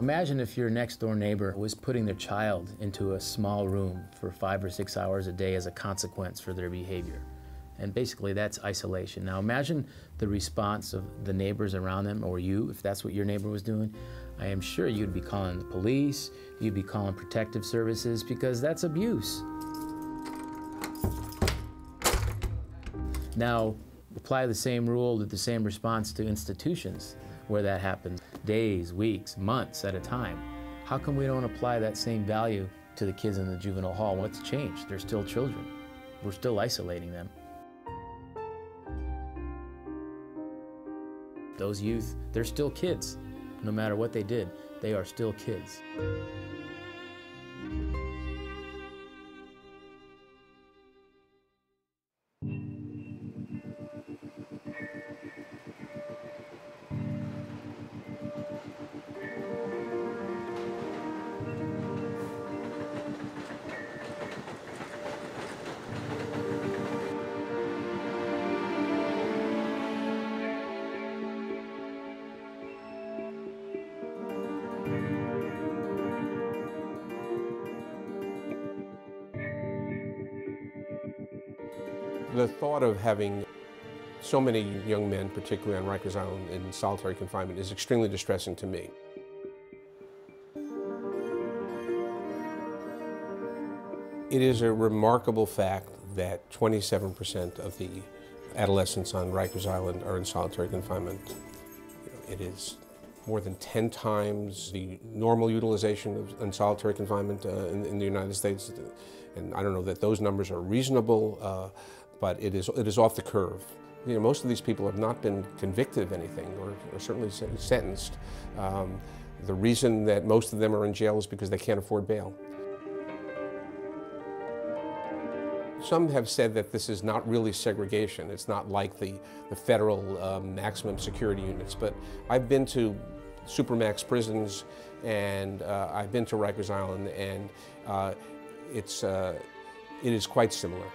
imagine if your next door neighbor was putting their child into a small room for five or six hours a day as a consequence for their behavior. And basically, that's isolation. Now, imagine the response of the neighbors around them, or you, if that's what your neighbor was doing. I am sure you'd be calling the police, you'd be calling protective services, because that's abuse. Now, apply the same rule to the same response to institutions where that happens days, weeks, months at a time. How come we don't apply that same value to the kids in the juvenile hall? What's changed? They're still children. We're still isolating them. Those youth, they're still kids. No matter what they did, they are still kids. The thought of having so many young men, particularly on Rikers Island, in solitary confinement is extremely distressing to me. It is a remarkable fact that 27% of the adolescents on Rikers Island are in solitary confinement. It is more than 10 times the normal utilization of in solitary confinement uh, in, in, the United States. And I don't know that those numbers are reasonable, uh, but it is, it is off the curve. You know, most of these people have not been convicted of anything or, or certainly sentenced. Um, the reason that most of them are in jail is because they can't afford bail. Some have said that this is not really segregation. It's not like the, the federal um, maximum security units. But I've been to Supermax prisons and uh, I've been to Rikers Island and uh, it's, uh, it is quite similar.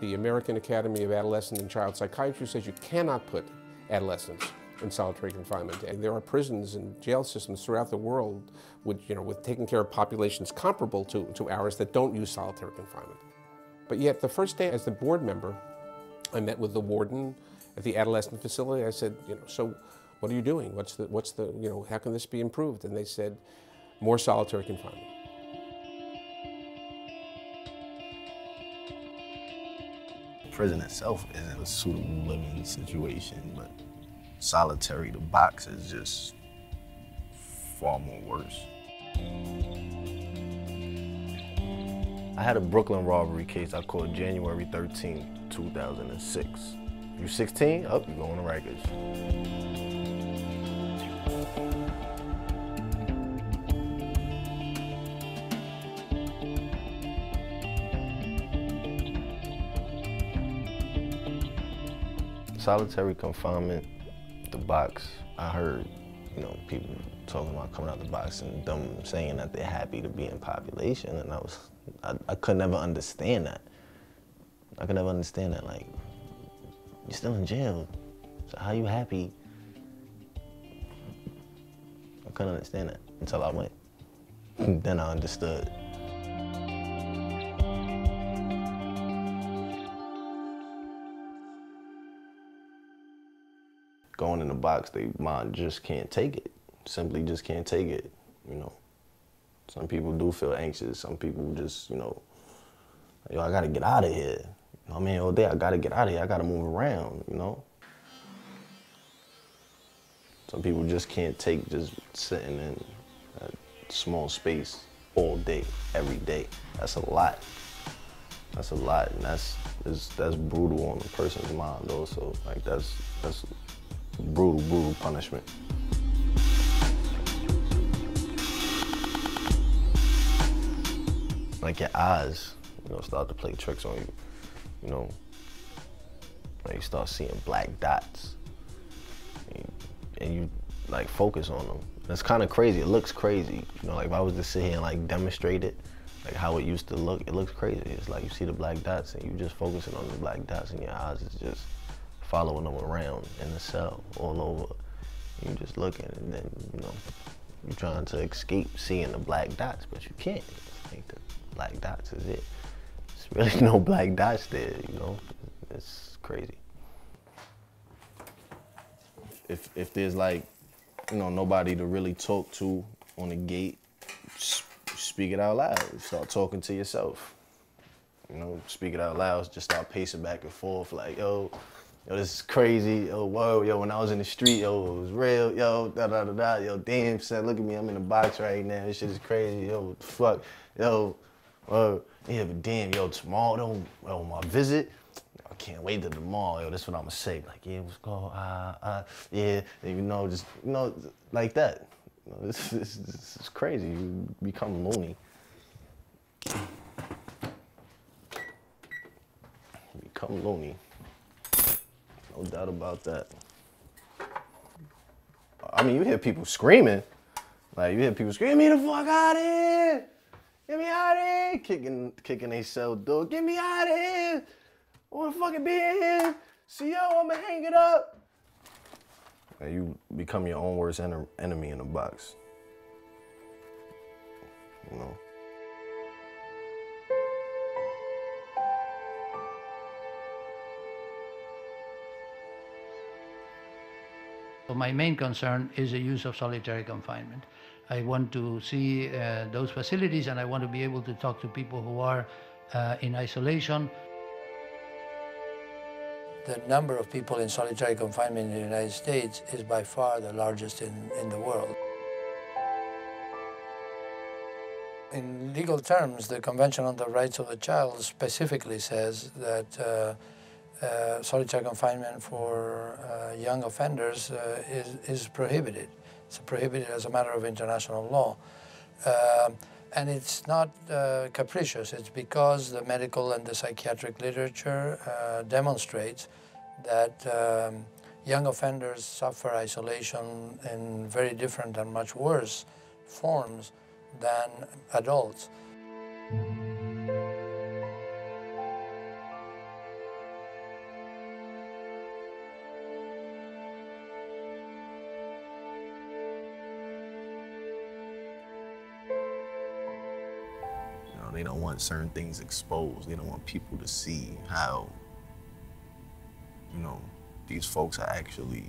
The American Academy of Adolescent and Child Psychiatry says you cannot put adolescents in solitary confinement. And there are prisons and jail systems throughout the world with, you know, with taking care of populations comparable to, to ours that don't use solitary confinement. But yet, the first day as the board member, I met with the warden at the adolescent facility. I said, you know, so what are you doing? What's the, what's the, you know, how can this be improved? And they said, more solitary confinement. Prison itself isn't a suitable living situation, but solitary, the box is just far more worse. I had a Brooklyn robbery case I caught January 13, 2006. You 16? Up, oh, you going to Rikers. Solitary confinement, the box, I heard, you know, people talking about coming out the box and them saying that they're happy to be in population, and I was, I, I could never understand that. I could never understand that. Like, you're still in jail, so how you happy? I couldn't understand that until I went. then I understood. Box, they mind just can't take it. Simply just can't take it, you know. Some people do feel anxious. Some people just, you know, yo, I gotta get out of here. You know I mean, all day I gotta get out of here. I gotta move around, you know. Some people just can't take just sitting in a small space all day, every day. That's a lot. That's a lot, and that's that's brutal on a person's mind also. Like that's that's brutal, brutal punishment. Like your eyes, you know, start to play tricks on you. You know, like you start seeing black dots, and, you like focus on them. It's kind of crazy. It looks crazy. You know, like if I was to sit here and like demonstrate it, like how it used to look, it looks crazy. It's like you see the black dots and you just focusing on the black dots and your eyes is just following them around in the cell all over. You just looking, and then you know you're trying to escape seeing the black dots, but you can't. Like the black dots is it. There's really no black dots there. You know, it's crazy. If if there's like you know nobody to really talk to on the gate, speak it out loud. Start talking to yourself. You know, speak it out loud. Just start pacing back and forth like, yo, yo, this is crazy. Yo, whoa, yo, when I was in the street, yo, it was real. Yo, da da da da. Yo, damn, son, look at me. I'm in the box right now. This shit is crazy. Yo, fuck. Yo, whoa. Yeah, but damn, yo, tomorrow, yo, my visit. I can't wait to tomorrow. Yo, this is what I'm gonna say. Like, yeah, what's going? Uh, uh, yeah, and, you know, just you know, like that. You know, this, this, this is crazy. You become loony. become loony. No doubt about that. I mean, you hear people screaming. Like, you hear people screaming, get me the fuck out of here! Get me out of here! Kicking, kicking a cell door. Get me out of here! I wanna fucking be in here! See yo, I'ma hang it up! And you become your own worst en enemy in a box. You know? My main concern is the use of solitary confinement. I want to see uh, those facilities and I want to be able to talk to people who are uh, in isolation. The number of people in solitary confinement in the United States is by far the largest in, in the world. In legal terms, the Convention on the Rights of the Child specifically says that uh, solitary confinement for uh, young offenders uh, is, is prohibited. It's prohibited as a matter of international law. Uh, and it's not uh, capricious, it's because the medical and the psychiatric literature uh, demonstrates that um, young offenders suffer isolation in very different and much worse forms than adults. They don't want certain things exposed. They don't want people to see how, you know, these folks are actually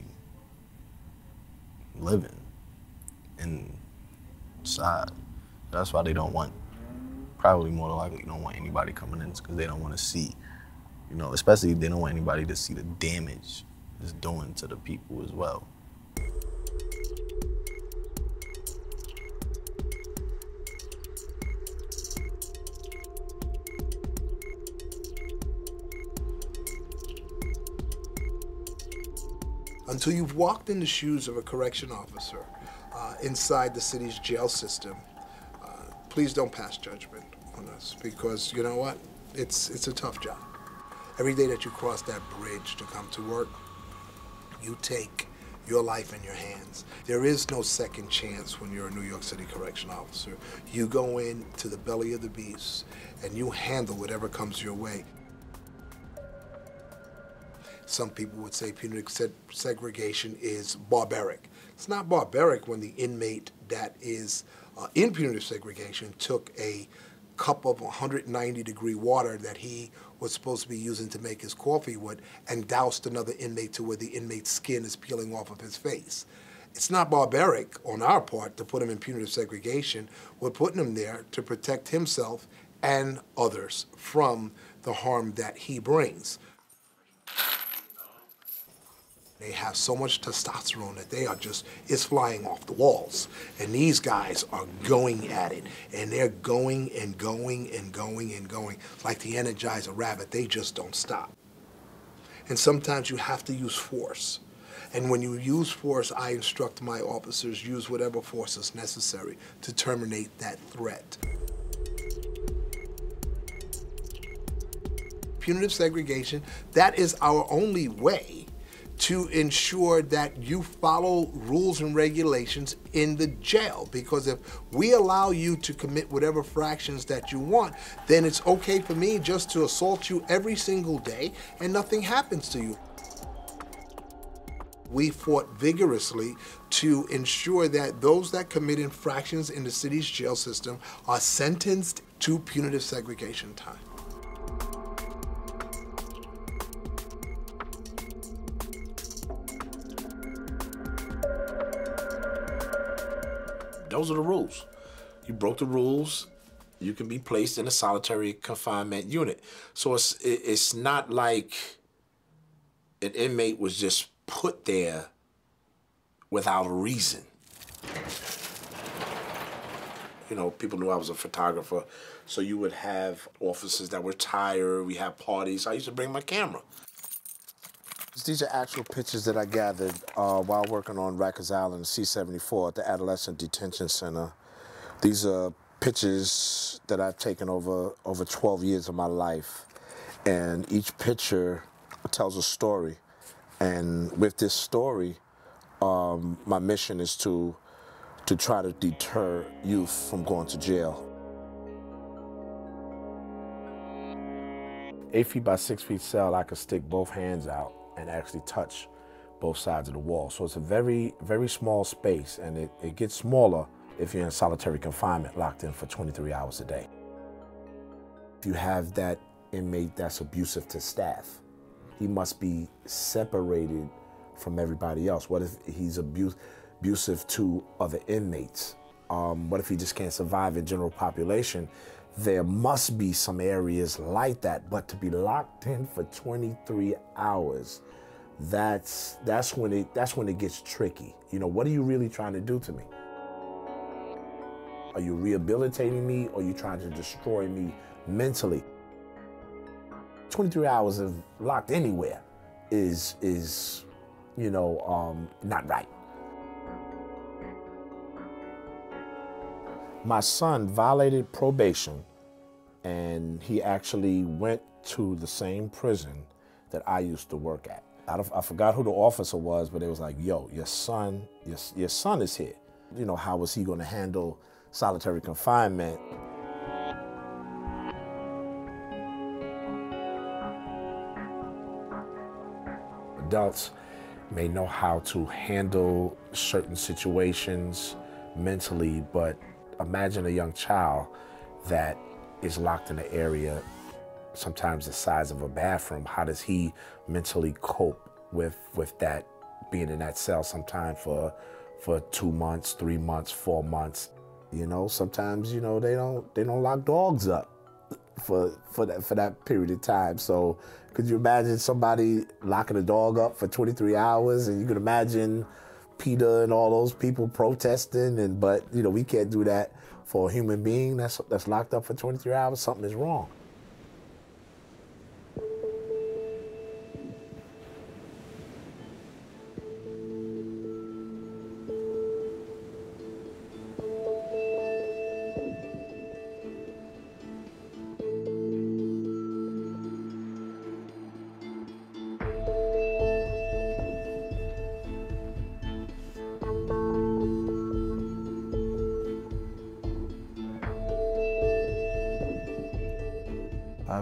living inside. That's why they don't want, probably more than likely, don't want anybody coming in because they don't want to see, you know, especially they don't want anybody to see the damage it's doing to the people as well. Until you've walked in the shoes of a correction officer uh, inside the city's jail system, uh, please don't pass judgment on us because you know what? It's, it's a tough job. Every day that you cross that bridge to come to work, you take your life in your hands. There is no second chance when you're a New York City correction officer. You go in to the belly of the beast and you handle whatever comes your way. Some people would say punitive se segregation is barbaric. It's not barbaric when the inmate that is uh, in punitive segregation took a cup of 190 degree water that he was supposed to be using to make his coffee with and doused another inmate to where the inmate's skin is peeling off of his face. It's not barbaric on our part to put him in punitive segregation. We're putting him there to protect himself and others from the harm that he brings. They have so much testosterone that they are just, it's flying off the walls. And these guys are going at it. And they're going and going and going and going. Like the Energizer rabbit, they just don't stop. And sometimes you have to use force. And when you use force, I instruct my officers use whatever force is necessary to terminate that threat. Punitive segregation, that is our only way to ensure that you follow rules and regulations in the jail. Because if we allow you to commit whatever fractions that you want, then it's okay for me just to assault you every single day and nothing happens to you. We fought vigorously to ensure that those that commit infractions in the city's jail system are sentenced to punitive segregation time. Those are the rules. You broke the rules, you can be placed in a solitary confinement unit. So it's it's not like an inmate was just put there without a reason. You know, people knew I was a photographer, so you would have officers that were tired. We had parties. I used to bring my camera. These are actual pictures that I gathered uh, while working on Rikers Island, C-74 at the Adolescent Detention Center. These are pictures that I've taken over over 12 years of my life, and each picture tells a story. And with this story, um, my mission is to to try to deter youth from going to jail. Eight feet by six feet cell, I could stick both hands out and actually touch both sides of the wall. So it's a very, very small space, and it, it gets smaller if you're in solitary confinement, locked in for 23 hours a day. If you have that inmate that's abusive to staff, he must be separated from everybody else. What if he's abuse, abusive to other inmates? Um, what if he just can't survive in general population? There must be some areas like that, but to be locked in for 23 hours, that's that's when it that's when it gets tricky. You know, what are you really trying to do to me? Are you rehabilitating me or are you trying to destroy me mentally? 23 hours of locked anywhere is is you know um, not right. My son violated probation and he actually went to the same prison that I used to work at. I, I forgot who the officer was, but it was like, yo, your son, your, your son is here. You know, how was he going to handle solitary confinement? Adults may know how to handle certain situations mentally, but imagine a young child that is locked in an area sometimes the size of a bathroom. How does he mentally cope with with that being in that cell sometime for for two months, three months, four months? You know, sometimes you know they don't they don't lock dogs up for for that for that period of time. So could you imagine somebody locking a dog up for 23 hours? And you could imagine PETA and all those people protesting. And but you know we can't do that for a human being that's that's locked up for 23 hours. Something is wrong.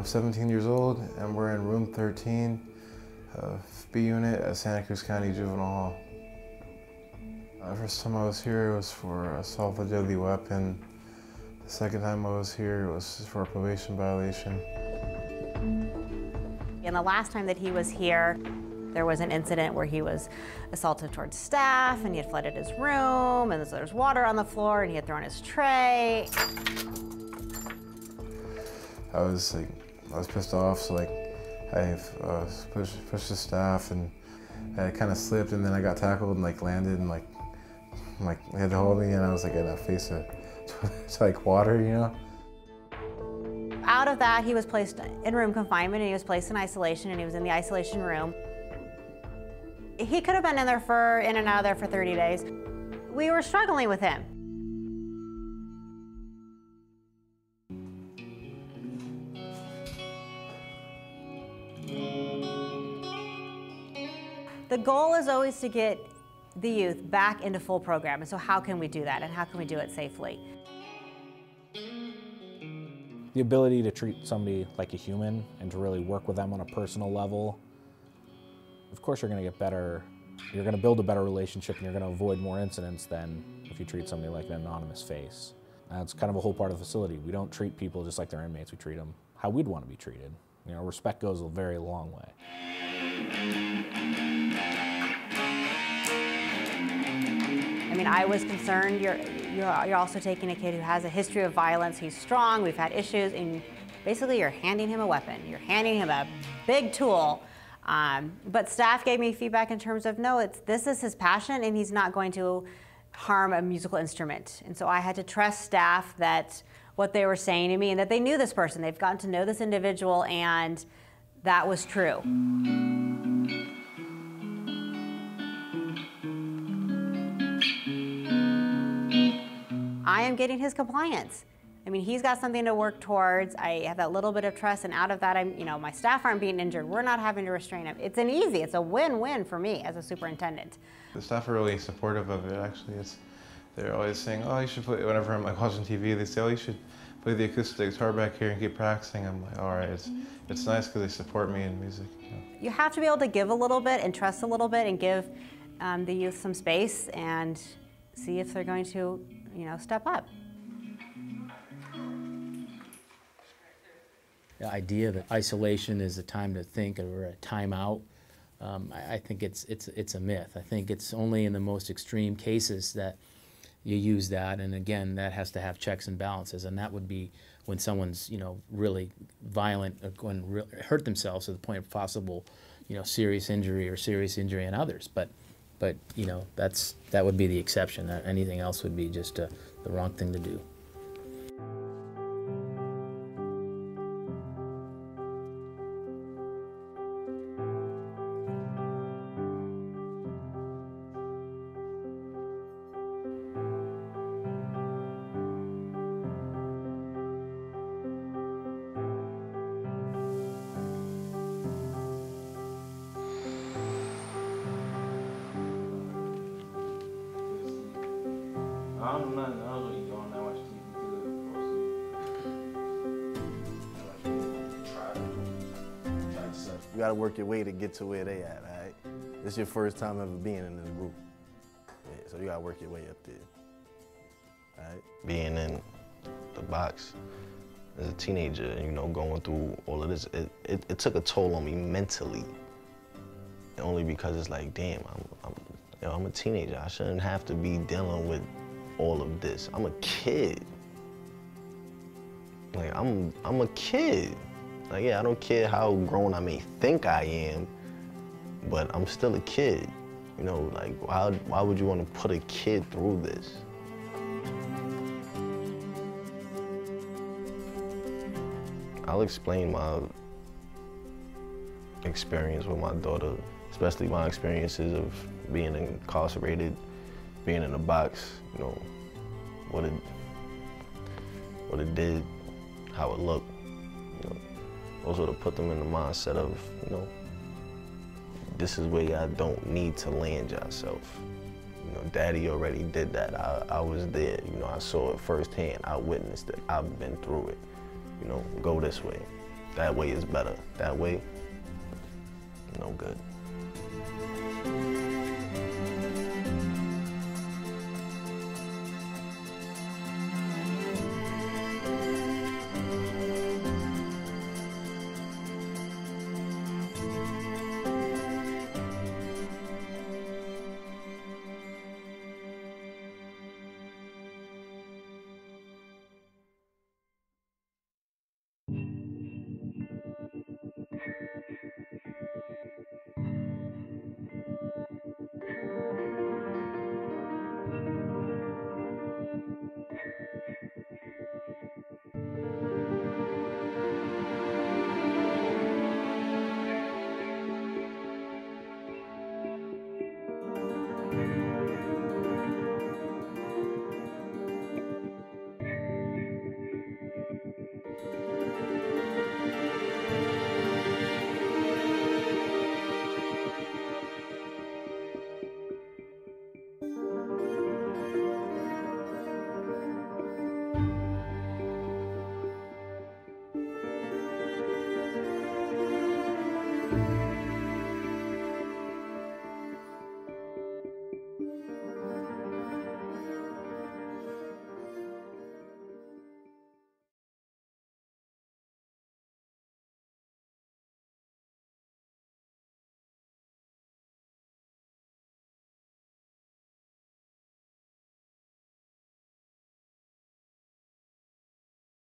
17 years old and we're in room 13 of B unit at Santa Cruz County Juvenile Hall. The first time I was here was for assault with a deadly weapon. The second time I was here was for a probation violation. And the last time that he was here, there was an incident where he was assaulted towards staff and he had flooded his room and there was water on the floor and he had thrown his tray. I was like, I was pissed off, so like, I uh, pushed, pushed the staff and I kind of slipped and then I got tackled and like landed and like, like they had to hold me and I was like in a face of like water, you know. Out of that, he was placed in room confinement and he was placed in isolation and he was in the isolation room. He could have been in there for, in and out of there for 30 days. We were struggling with him. The goal is always to get the youth back into full program. And so how can we do that and how can we do it safely? The ability to treat somebody like a human and to really work with them on a personal level. Of course you're going to get better You're going to build a better relationship and you're going to avoid more incidents than if you treat somebody like an anonymous face. That's kind of a whole part of the facility. We don't treat people just like they're inmates. We treat them how we'd want to be treated. You know, respect goes a very long way. I was concerned. You're, you're, you're also taking a kid who has a history of violence. He's strong. We've had issues, and basically, you're handing him a weapon. You're handing him a big tool. Um, but staff gave me feedback in terms of no, it's this is his passion, and he's not going to harm a musical instrument. And so I had to trust staff that what they were saying to me and that they knew this person. They've gotten to know this individual, and that was true. Am getting his compliance. I mean, he's got something to work towards. I have that little bit of trust, and out of that, I'm, you know, my staff aren't being injured. We're not having to restrain him. It's an easy, it's a win-win for me as a superintendent. The staff are really supportive of it. Actually, it's they're always saying, "Oh, you should play." Whenever I'm like watching TV, they say, "Oh, you should play the acoustic guitar back here and keep practicing." I'm like, "All right, it's it's nice because they support me in music." You, know. you have to be able to give a little bit and trust a little bit and give um, the youth some space and see if they're going to, you know, step up. The idea that isolation is a time to think or a timeout, um, I, I think it's, it's, it's a myth. I think it's only in the most extreme cases that you use that, and again, that has to have checks and balances, and that would be when someone's, you know, really violent, or going re hurt themselves to the point of possible, you know, serious injury or serious injury in others. But, but you know, that's that would be the exception. Anything else would be just uh, the wrong thing to do. I'm not. I was what you doing. I watch TV You gotta work your way to get to where they at, all right? This is your first time ever being in this group. Yeah, so you gotta work your way up there. All right? Being in the box as a teenager, you know, going through all of this, it, it, it took a toll on me mentally. Only because it's like, damn, I'm, I'm, you know, I'm a teenager. I shouldn't have to be dealing with all of this. I'm a kid. Like I'm I'm a kid. Like yeah, I don't care how grown I may think I am, but I'm still a kid. You know, like why why would you want to put a kid through this? I'll explain my experience with my daughter, especially my experiences of being incarcerated being in a box, you know, what it what it did, how it looked, you know, also to put them in the mindset of, you know, this is where y'all don't need to land yourself. You know, daddy already did that. I, I was there, you know, I saw it firsthand. I witnessed it. I've been through it. You know, go this way. That way is better. That way, no good.